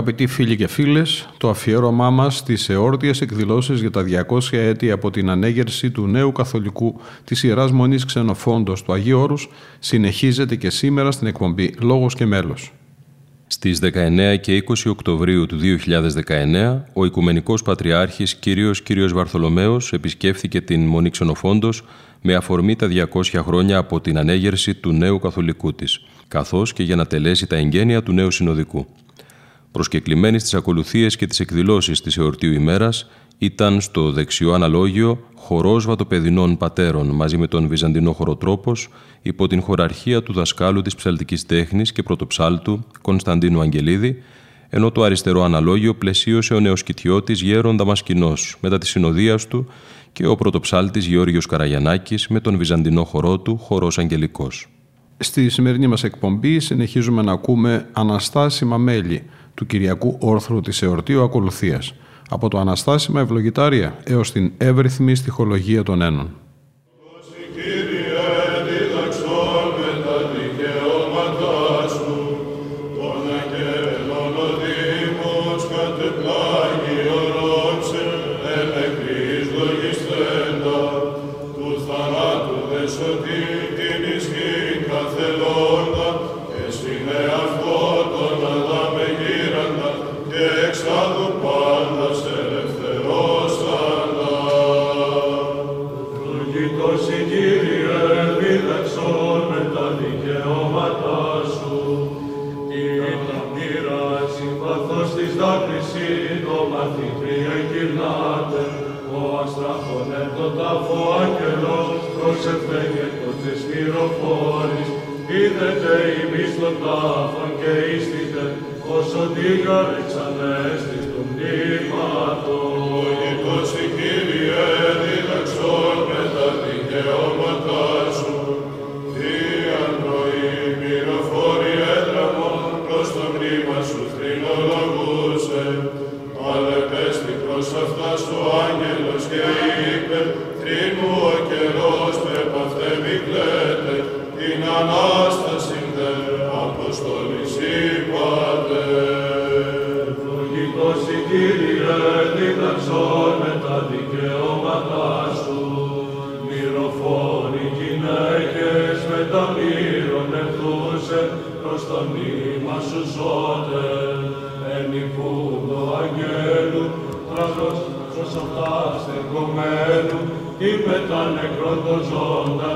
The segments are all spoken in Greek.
Αγαπητοί φίλοι και φίλες, το αφιέρωμά μας στις εόρτιες εκδηλώσεις για τα 200 έτη από την ανέγερση του νέου καθολικού της Ιεράς Μονής Ξενοφόντος του Αγίου Όρους συνεχίζεται και σήμερα στην εκπομπή «Λόγος και μέλος». Στις 19 και 20 Οκτωβρίου του 2019, ο Οικουμενικός Πατριάρχης Κύριος Κύριος Βαρθολομαίος επισκέφθηκε την Μονή Ξενοφόντος με αφορμή τα 200 χρόνια από την ανέγερση του νέου καθολικού της, καθώς και για να τελέσει τα εγγένεια του νέου συνοδικού. Προσκεκλημένοι στις ακολουθίες και τις εκδηλώσεις της εορτίου ημέρας ήταν στο δεξιό αναλόγιο χορός βατοπεδινών πατέρων μαζί με τον Βυζαντινό χοροτρόπος υπό την χωραρχία του δασκάλου της ψαλτικής τέχνης και πρωτοψάλτου Κωνσταντίνου Αγγελίδη, ενώ το αριστερό αναλόγιο πλαισίωσε ο νεοσκητιώτης Γέρον Δαμασκηνός μετά τη συνοδείας του και ο πρωτοψάλτης Γεώργιος Καραγιανάκης με τον Βυζαντινό χορό του Χορός Αγγελικός. Στη σημερινή μας εκπομπή συνεχίζουμε να ακούμε αναστάσιμα μέλη του Κυριακού Όρθρου της Εορτίου Ακολουθίας, από το αναστάσιμα ευλογητάρια έως την εύρυθμη στοιχολογία των ένων. εις ανέστης του πνεύματος. Ειδώσει Κύριε διδαξών με τα δικαιώματα σου, θεία νοή πληροφόρη έτραμον προς το μνήμα σου θρηνολογούσε. Αλλά πέστη προς αυτά σου άγγελος και είπε, θρηνού ο καιρός με παυτέ μη κλαίτε, την ανάγκη με τα νεκρό των ζώντα.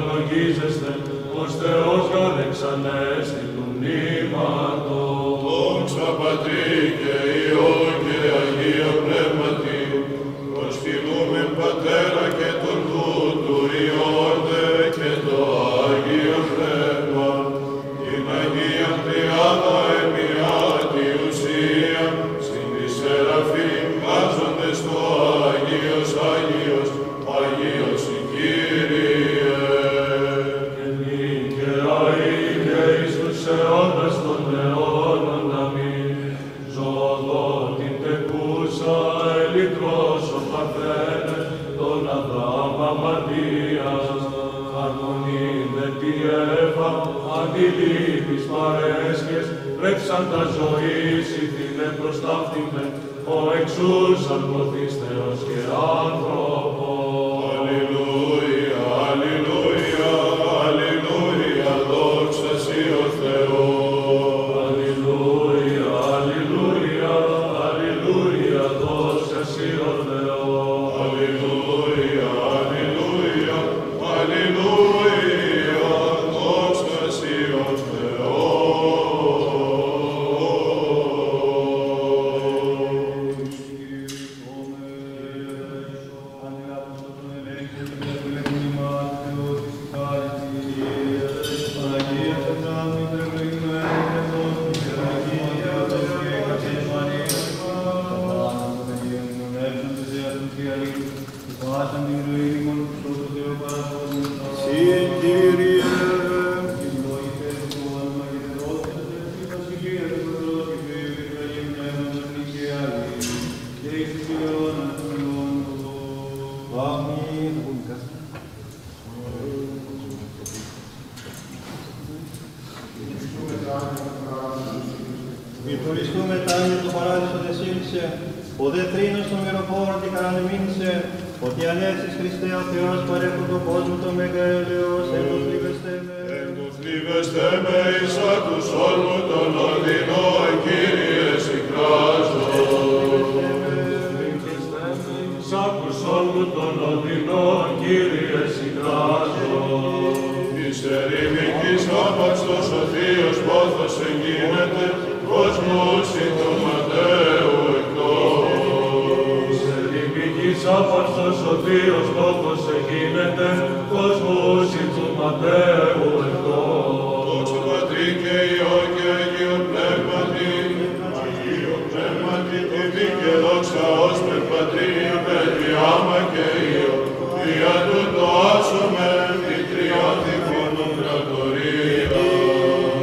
πατρίου πετριάμα και ιό, δια του το άσομε μητριών τυχόνων κρατορία.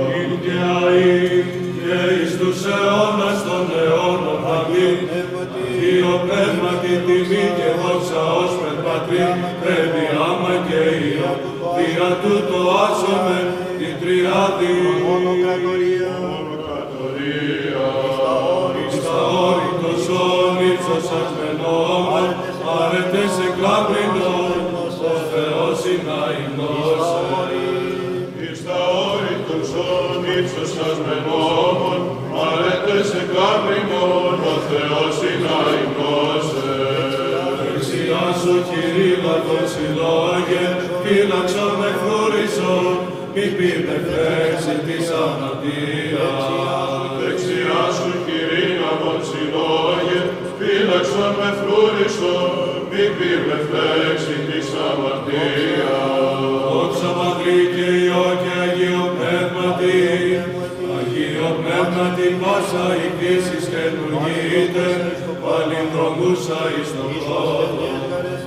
Νύχτια ή και εις τους αιώνας των αιώνων αγγλή, δύο πνεύμα και τιμή και δόξα ως με πατρί, πετριάμα και ιό, δια του το άσομε μη πείτε φλέξη τη αμαρτίας. Δεξιά σου κυρίνα των συνόγε, Φύλαξα με φλούριστο, μη πείτε φλέξη της αμαρτίας. Δόξα Πατρί και Υιό και Αγίο Πνεύματι, Αγίο Πνεύματι πάσα η πτήσης και λειτουργείται, παλινδρομούσα εις τον κόσμο,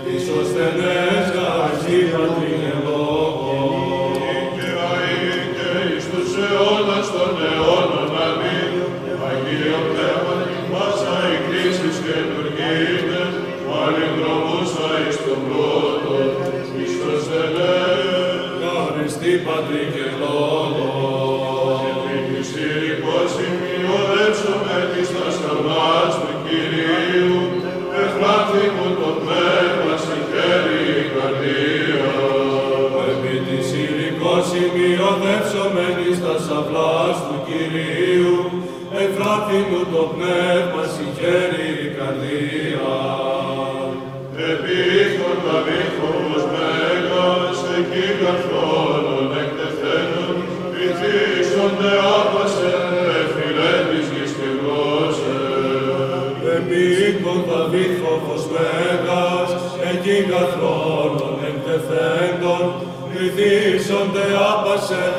εις ως τενές καρσίπα την εγώ. αιώνας των αιώνων. Αμήν. Αγίο Πνεύμα, μας αεκκλήσεις και λουργείτε, πάλι δρομούσα εις τον πρώτο, εις το σελέον. Καθριστή Πατρί και Λόγο. Επίτης ήρικος σημειοδέψουμε της δασκαλάς του Κυρίου, εχνάθη μου το πνεύμα συγχαίρει η σημειοδεύσομενοι στα σαυλάς του Κυρίου, ευράτη μου το πνεύμα συγχαίρει η καρδία. Επίχον τα βήχος μέγας, εκεί καθόλων εκτεθένων, βυθίσονται Άπασε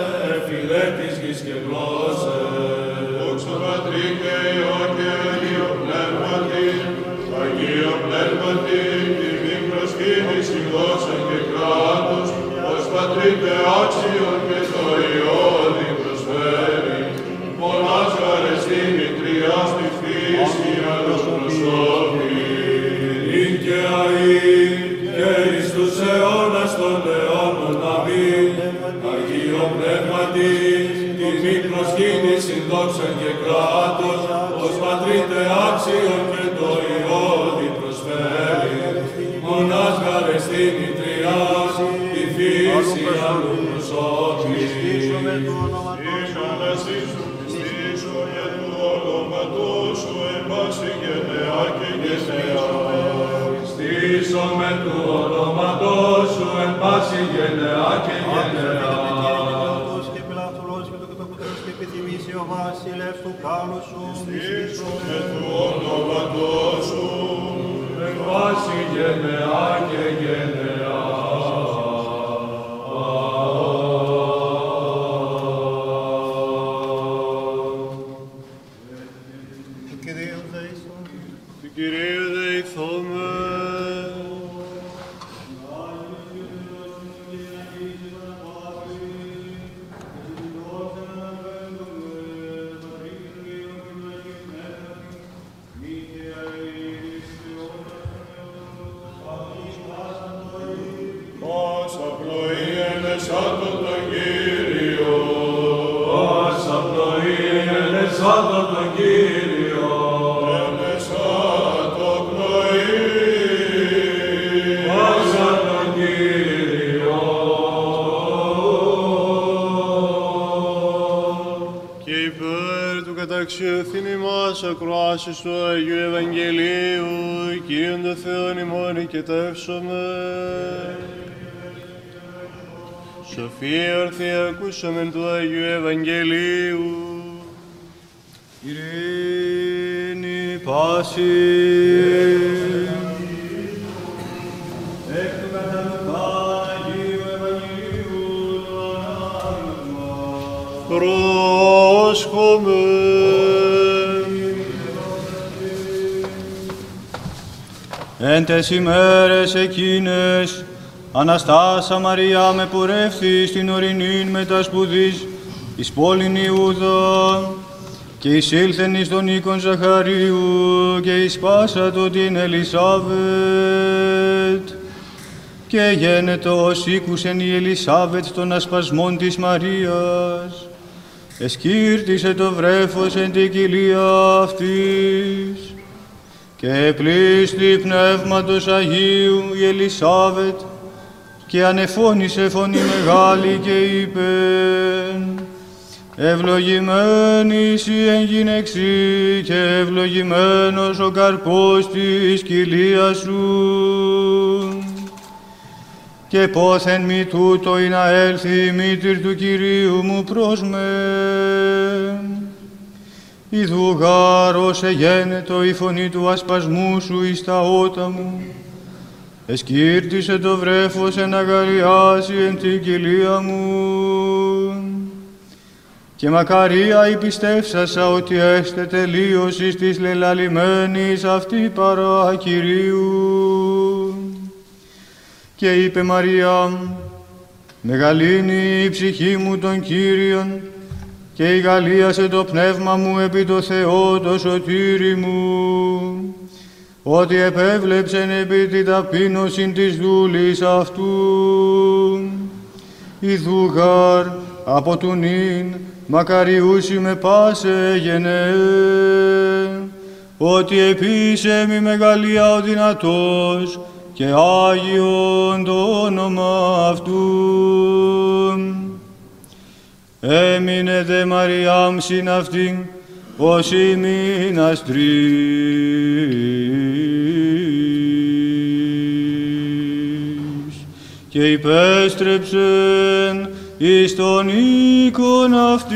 όνοματός σου εν πάση γενεά και γενεά. και πλαθρός και το κατακουτρός και επιθυμήσει ο βασιλεύς του κάλου σου. Στήσουμε του όνοματός σου εν πάση γενεά και γενεά. Ορθή ακούσαμε του Αγίου Ευαγγελίου. Ειρήνη πάση. Πρόσχομαι. Εν τες ημέρες εκείνες, Αναστάσα Μαριά με πορεύθη στην ορεινήν μετασπουδής εις πόλην Ιούδα. Και εισήλθεν εις τον οίκον Ζαχαρίου και εις το την Ελισάβετ. Και γένετο ως οίκουσεν η Ελισάβετ των ασπασμών της Μαρίας. Εσκύρτησε το βρέφος εν την κοιλία αυτής. Και πλήστη Πνεύματος Αγίου η Ελισάβετ και ανεφώνησε φωνή μεγάλη και είπε Ευλογημένης η εν γυναίξη και ευλογημένος ο καρπός της κοιλίας σου. Και πόθεν μη τούτο ή να έλθει η μήτηρ του Κυρίου μου προς με. Ιδού γάρος εγένετο η φωνή του ασπασμού σου εις τα ότα μου. Εσκύρτησε το βρέφος εν αγαριάσει εν την κοιλία μου. Και μακαρία η πιστεύσασα ότι έστε τελείωση της λελαλημένης αυτή παρά Κυρίου. Και είπε Μαρία, μεγαλύνει η ψυχή μου των Κύριων, και γαλίασε το πνεύμα μου επί το Θεό το σωτήρι μου, ότι επέβλεψεν επί τη ταπείνωση της δούλης αυτού. Η δούγαρ από του νυν μακαριούσι με πάσε γενέ, ότι επίσε μη μεγαλεία ο δυνατός και Άγιον το όνομα αυτού. Έμεινε δε Μαριάμ συν αυτήν, ως ημίνας τρεις. Και υπέστρεψεν εις τον οίκον αυτήν.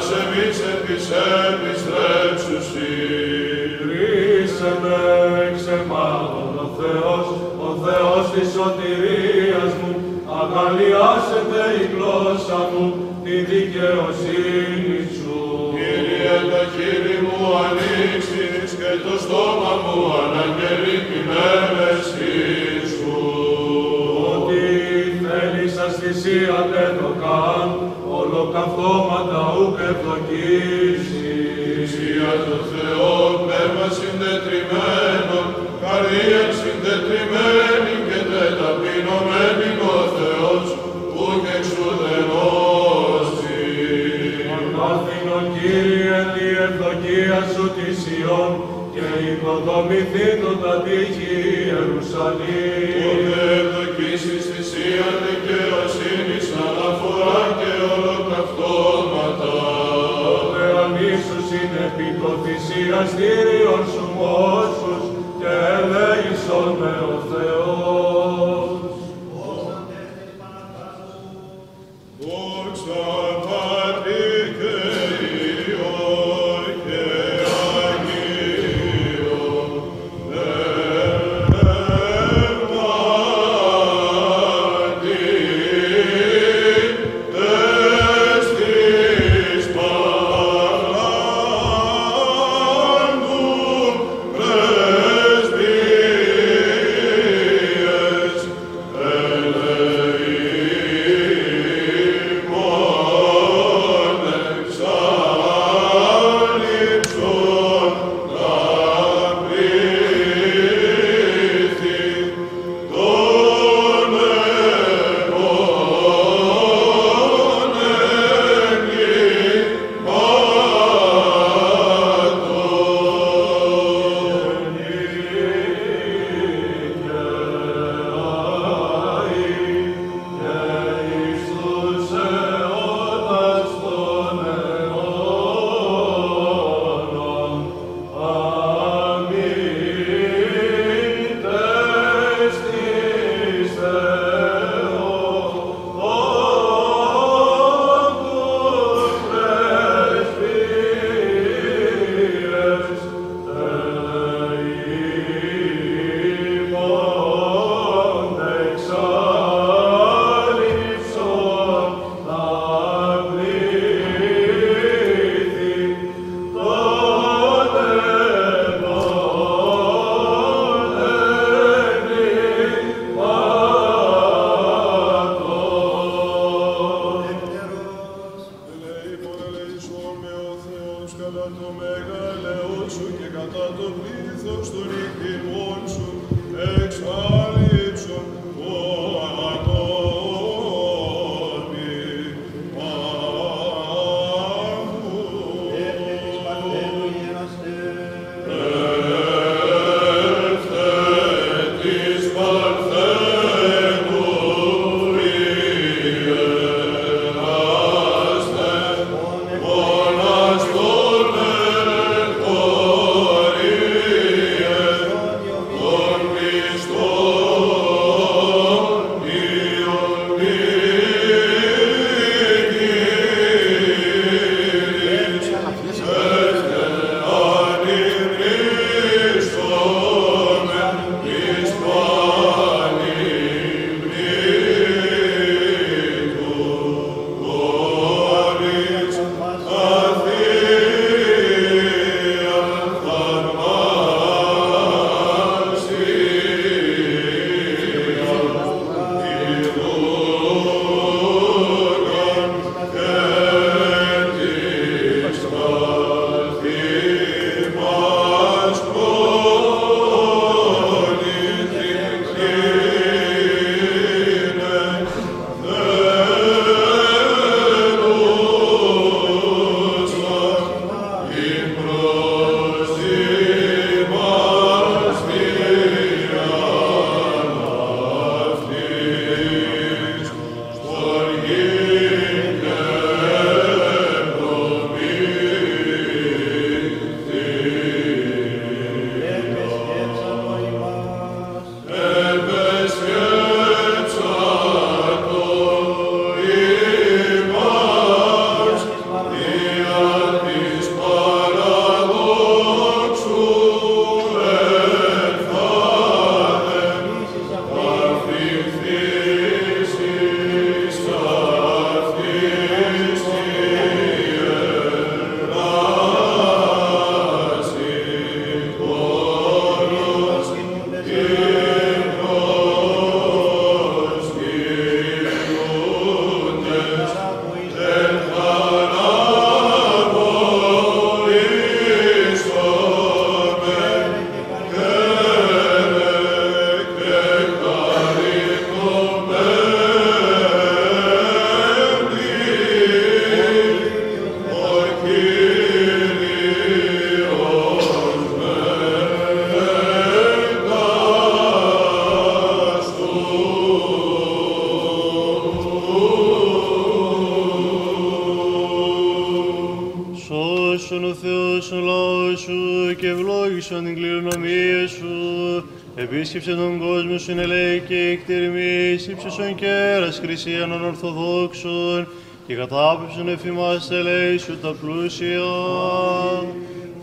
και ασεβείς επις επιστρέψουσι. Ρίσε με εξεμάτων ο Θεός, ο Θεός της σωτηρίας μου, αγαλιάσετε η γλώσσα μου, τη δικαιοσύνη σου. Κύριε το χείλη μου ανοίξεις και το στόμα μου αναγγελεί την έμεση σου. Ότι θέλεις ασθησία δεν το καν, ολοκαυτώματα ουκ ευδοκίσεις. Θυσία το Θεός, πνεύμα συντετριμένο, καρδία συντετριμένη και τε ταπεινωμένη ο Θεός, ουκ εξουδενώσει. Μάθηνον Κύριε τη ευδοκία σου της Ιών και οικοδομηθεί το τα τύχη Ιερουσαλήμ. Επί το θυσιαστήριον εφημάς ελέη σου τα πλούσια.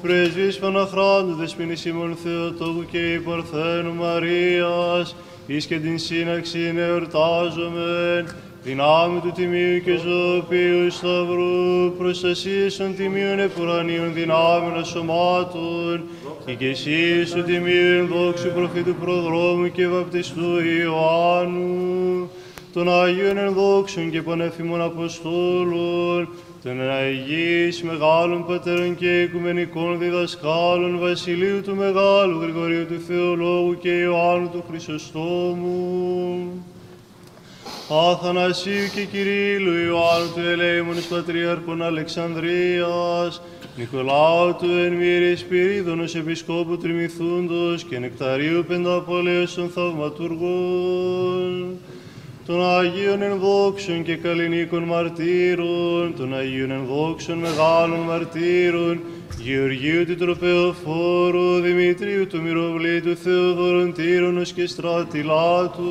Πρεσβείς Παναχράντου, δεσποινής ημών Θεοτόκου και η Παρθένου Μαρίας, εις και την σύναξη εορτάζομεν, δυνάμει του τιμίου και ζωοποιού σταυρού, προστασίες των τιμίων επουρανίων δυνάμεων σωμάτων, οικεσίες του τιμίου ενδόξου προφήτου προδρόμου και βαπτιστού Ιωάννου, των Αγίων ενδόξων και πανέφημων Αποστόλων, των Αγίης Μεγάλων Πατέρων και Οικουμενικών Διδασκάλων Βασιλείου του Μεγάλου Γρηγορίου του Θεολόγου και Ιωάννου του Χρυσοστόμου. Αθανασίου και Κυρίλου Ιωάννου του Ελέημονης Πατριάρχων Αλεξανδρίας, Νικολάου του Ενμύρη Σπυρίδωνος Επισκόπου Τριμηθούντος και Νεκταρίου Πενταπολέως των Θαυματουργών, των Αγίων ενδόξων και καλλινίκων μαρτύρων, των Αγίων ενδόξων μεγάλων μαρτύρων, Γεωργίου του Τροπεοφόρου, Δημητρίου του Μυροβλήτου, Θεοδωρών Τύρονος και Στρατιλάτου,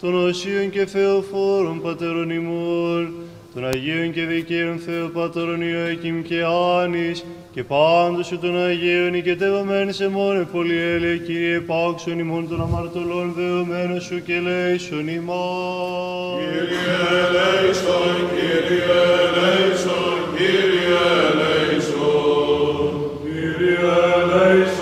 των Οσίων και Θεοφόρων Πατέρων ημών, των Αγίων και Δικαίων Θεοπατώρων Ιωακήμ και Άνης, και πάντως σου των Αγίων οικετεύαμέν σε μόνε πολυέλεια, Κύριε πάξον ημών των αμαρτωλών δεωμένων σου και λέησον ημάς. Κύριε ελέησον, Κύριε ελέησον, Κύριε ελέησον. Κύριε ελέησον,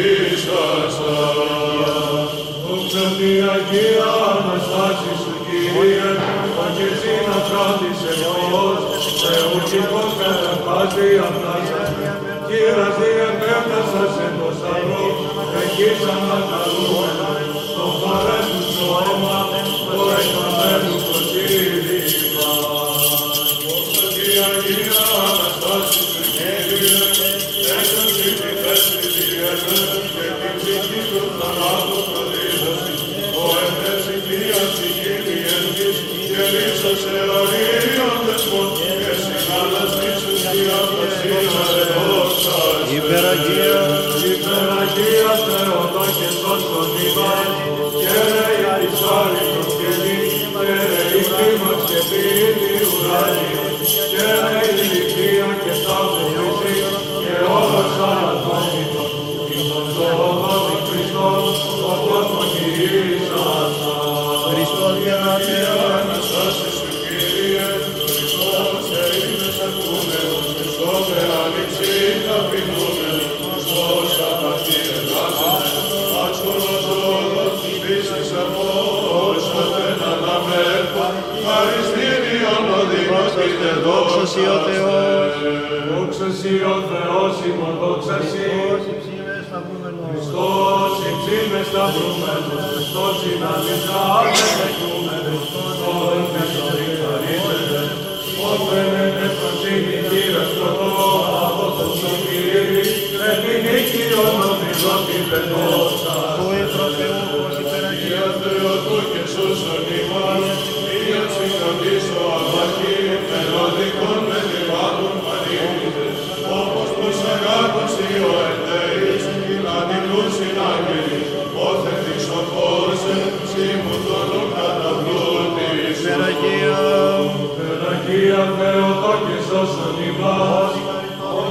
καινουργήσασα. Δόξα τη Αγία Αναστάση σου, Κύριε, Δήμος και δόξα σοι ο Θεός. Δόξα σοι ο Θεός ημών, δόξα σοι. Χριστός υψήλε σταυρωμένος, Χριστός είναι αλήθεια, δεν εκούμενος, Χριστός με ζωή χαρίζεται, Όπεν εν εφροσύνη κύρας πρωτό, από τον σωτήρι, επινίκη ονομιλός την πεντόσα. ο Εφραθεούχος υπεραγία, Αγία Θεοτού και σώσον ημάς, Ία συγκρατήσω αμαχή, μελωδικών με λιμάτων πανήλυτες, όπως τους αγάπης ο εταίης, κοινωνικούς συνάγγελοι, όθε της ο φως, σήμου των καταβλούτης. υπεραγία, Αγία Θεοτό και σώσον ημάς,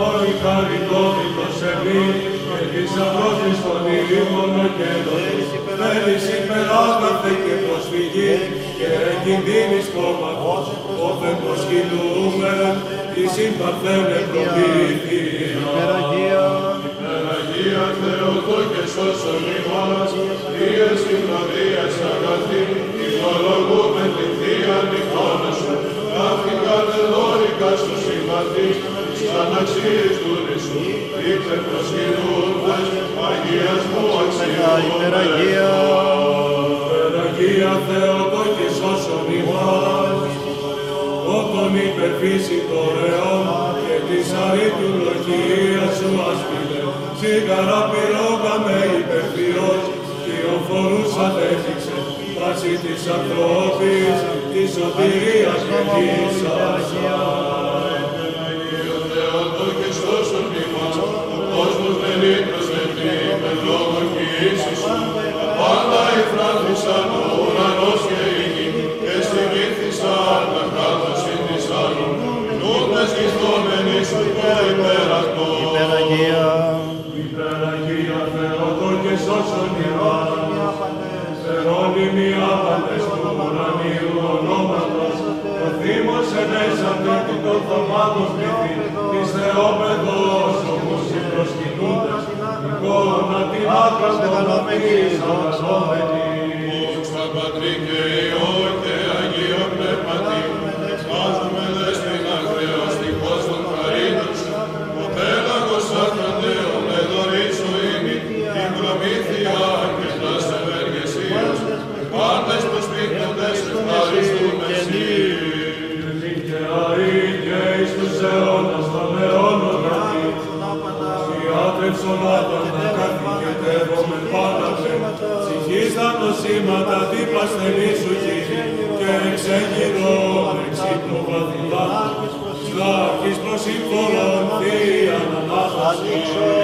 όλοι χαριτόμητος εμείς, και της αγρότης των ήλιμων και των θέλεις υπεράγραφε και προσφυγή και κινδύνης κόμμα όφεν προσκυνούμε. Τη συμπαθένε προμήθεια. Υπεραγία, Αγία Θεοτό και σώσον ημάς, Θείε συμφωνίας αγαθή, υπολογούμε τη Θεία εικόνα σου, ναύτικα δεδόρικα σου συμπαθείς, σαν αξίες του νησού, είτε προσκυνούντες, Αγίας μου αξιούμε. υπεραγία, Αγία Θεότο και σώσον ημάς, όταν υπερφύσει το ρεό και της αρήτου λογίας σου άσπηλε, σίγαρα πυρόγα με υπερφυρός, και ο φορούς αδέχιξε, βάση της ανθρώπης, της σωτηρίας μεγίσας. Αγίο κόσμος δεν προσβευτεί με λόγο και ίση σου. Πάντα υφράθησαν ο ουρανός και η γη και συνήθισαν τα κάτω συν της άλλων. Νούντες γυθόμενοι σου το υπερακτό. υπεραγία, Υπεραγία Θεότο και σώσον ημάς, Φερόνιμοι άπαντες του ουρανίου ονόματος, ο Θήμος ενέσατε την το θαυμάτος πληθύ, της Θεόπεδος την άκρα των αμενής αγαζόμενη. Στα ανάσταση. και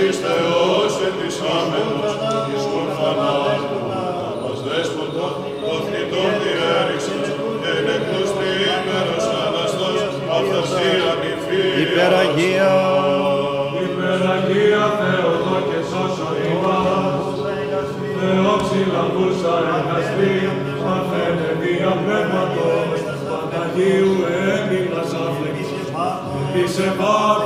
συμπαθής Θεός εν της άμενος, εις κορφανάτου, μας δέσποτος, το θνητόν διέριξος, και νεκρούς τριήμερος Αναστός, αυθασία μη φύγει. υπεραγία, Υπεραγία Θεοδό και σώσον ημάς, Θεόψιλα βούσα εργαστή, Παρθένε δια πνεύματος, Παναγίου έμεινας άφλεξης, Της ευάτος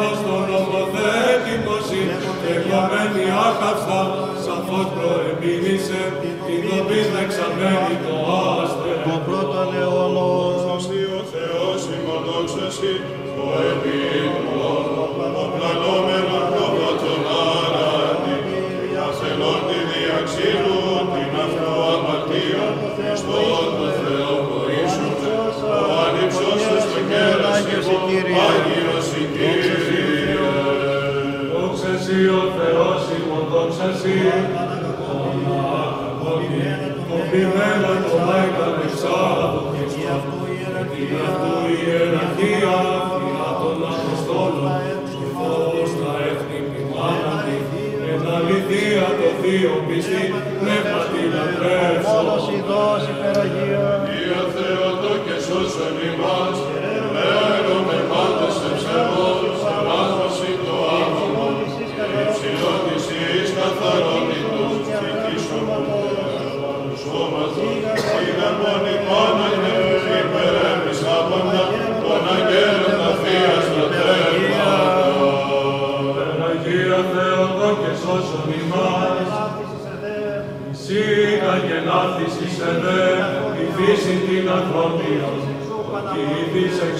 Εγωμένη άκαυστα, σαφώς προεμίλησε, Την τοπής δεξαμένη το άστερ. ο πρώτον αιώνος, ο Θεός ημονόξεση, ο επίπλων, ο πλανόμενο video, bitch. They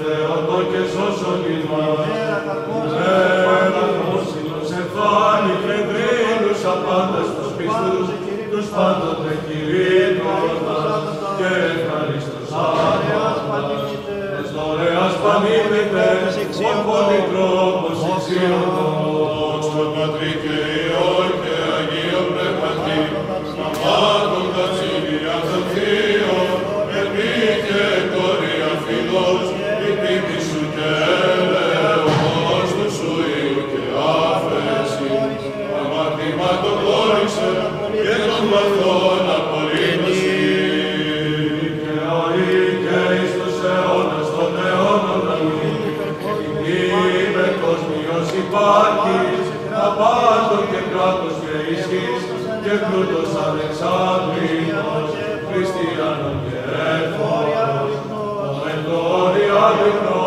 Θεότο και σώσον ημάς. Iutus Alexandrinos, Christianum Geforos, Nomen gloria Deo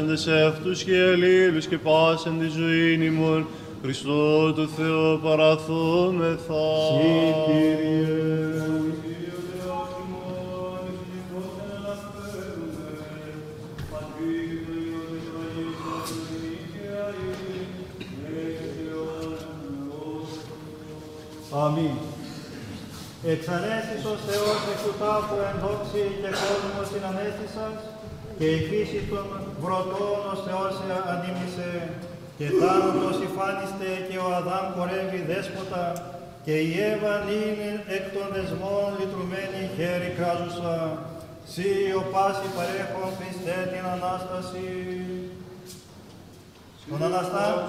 μνημονεύσαντες σε αυτούς και αλλήλους και πάσαν τη ζωή ημών, Χριστό του Θεό παραθόμεθα. Αμήν. Εξανέστης ο Θεός εκ του τάφου εν δόξη και κόσμος την ανέστησας και η φύση των βρωτών ο Θεός σε ανήμισε και θάνατος υφάνιστε και ο Αδάμ χορεύει δέσποτα και η Εύα είναι εκ των δεσμών λυτρουμένη χέρι κράζουσα. Σύ ο πάση παρέχον Χριστέ την Ανάσταση. Τον Αναστάς,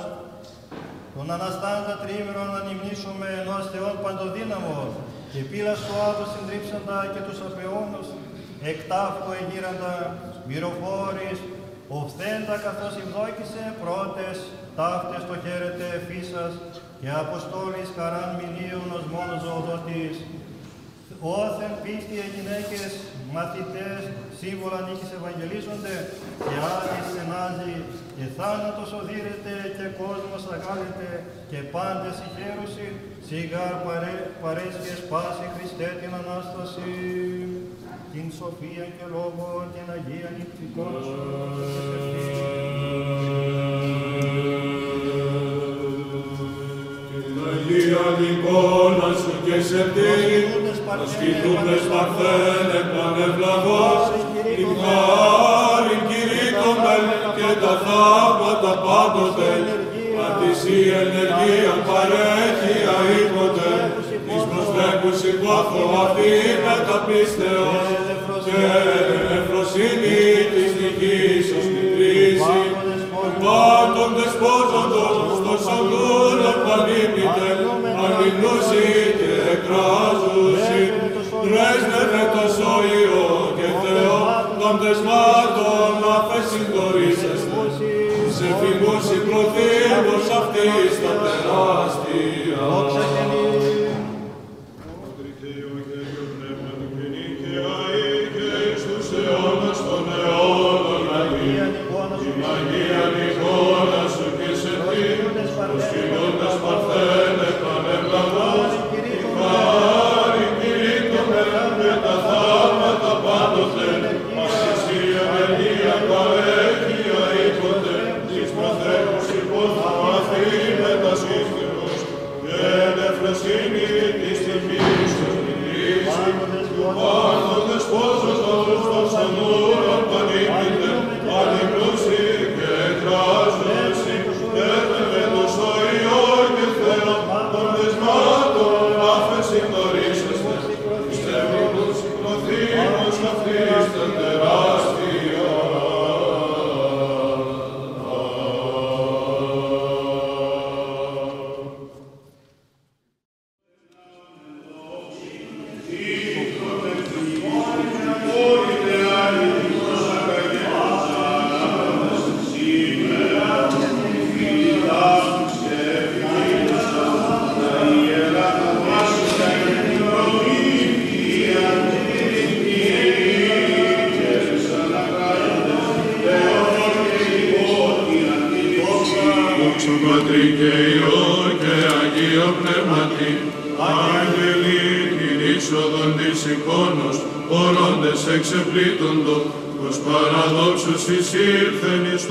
τον Αναστάντα τρίμερον ανυμνήσουμε ενός Θεόν παντοδύναμος και πύλας του Άδου συντρίψαντα και τους απεώνους εκτάφου εγείραντα μυροφόρης οφθέντα καθώς ευδόκησε πρώτες ταύτες το χαίρετε φύσας και αποστόλης χαράν μηνύων ως μόνος ζωοδότης. Όθεν πίστη οι γυναίκες, μαθητές, σύμβολα νίκης ευαγγελίζονται και άλλοι στενάζει και θάνατος οδύρεται και κόσμος αγάλεται και πάντες συγχαίρουσι σιγάρ παρέ, παρέσχες πάση Χριστέ την Ανάσταση την σοφία και λόγο την Αγία Νυχτικών σου Αγία εικόνα σου και σε πτήρι, ως κοιτούντες παρθένε πανευλαβώς, την χάρη κηρύττωμεν και τα θαύματα πάντοτε, η ενεργία παρέχει αήποτε, εις προσβλέπους υπόθω αυτή με τα πίστεως και εφροσύνη της νικής ως μητρήσει, Πάτων δεσπόζοντος στον σαντούρων πανίπητε, αλληλούσι και εκράζουσι, πρέσβευε το σόιο και Θεό των δεσμάτων αφεσυντορίσεστε, σε φημούσι προθήμους αυτής τα τεράστια.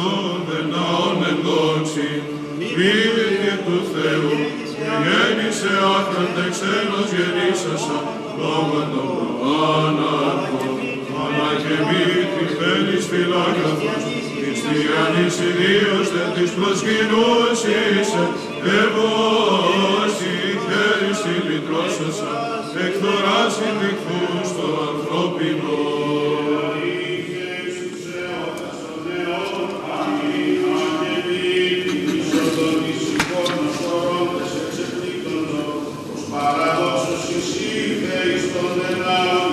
Εισήλθεν εις τον δενάων εν δόξη, Βίδη του Θεού, και γέννησε άκραντε ξένος γεννήσασα, λόγω των προάναρχων, αλλά και μη τριφαίνεις φυλάκαθος, Χριστιανής ιδίως δεν της προσκυνούσης, εγώ συγχαίρεις η λυτρώσασα, εκθοράς η νυχθούς το ανθρώπινο. Lord,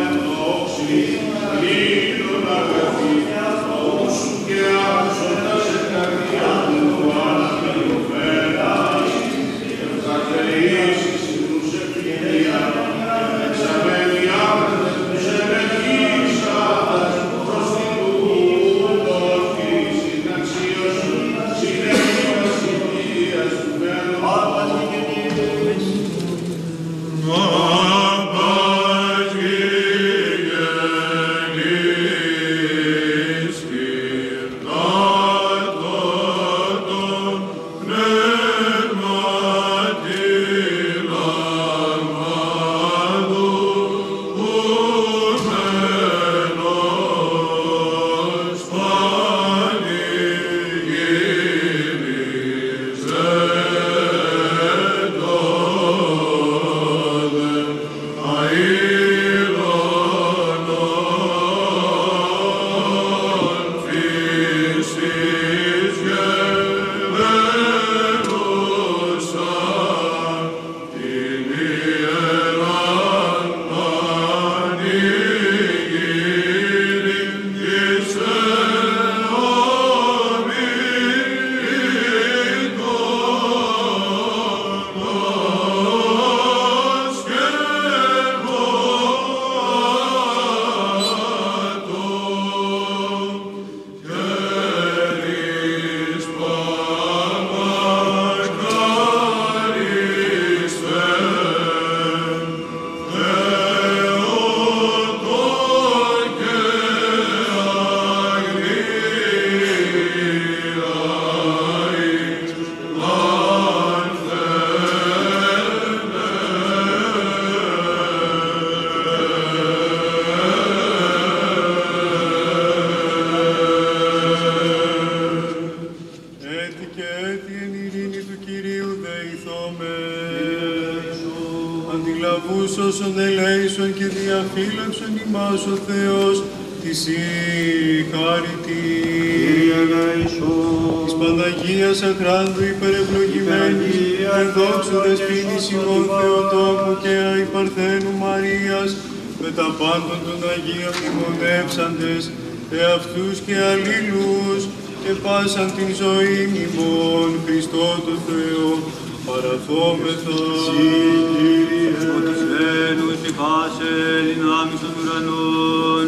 σκοτισμένου στη πάση δυνάμει των ουρανών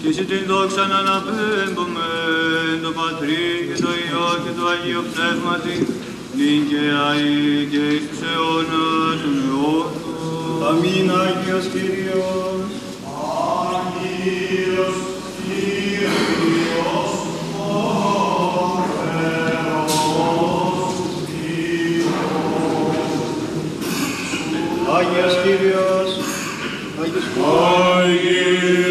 και εσύ την δόξα το πατρίκι το Υιό και το Αγίο Πνεύματι νυν και αή και εις τους. Αμήν Άγιος Κύριος. Κύριος, Άγιος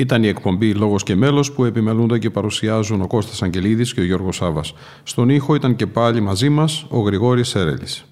Ήταν η εκπομπή Λόγος και Μέλος που επιμελούνται και παρουσιάζουν ο Κώστας Αγγελίδης και ο Γιώργος Σάβα. Στον ήχο ήταν και πάλι μαζί μας ο Γρηγόρης Σέρελης.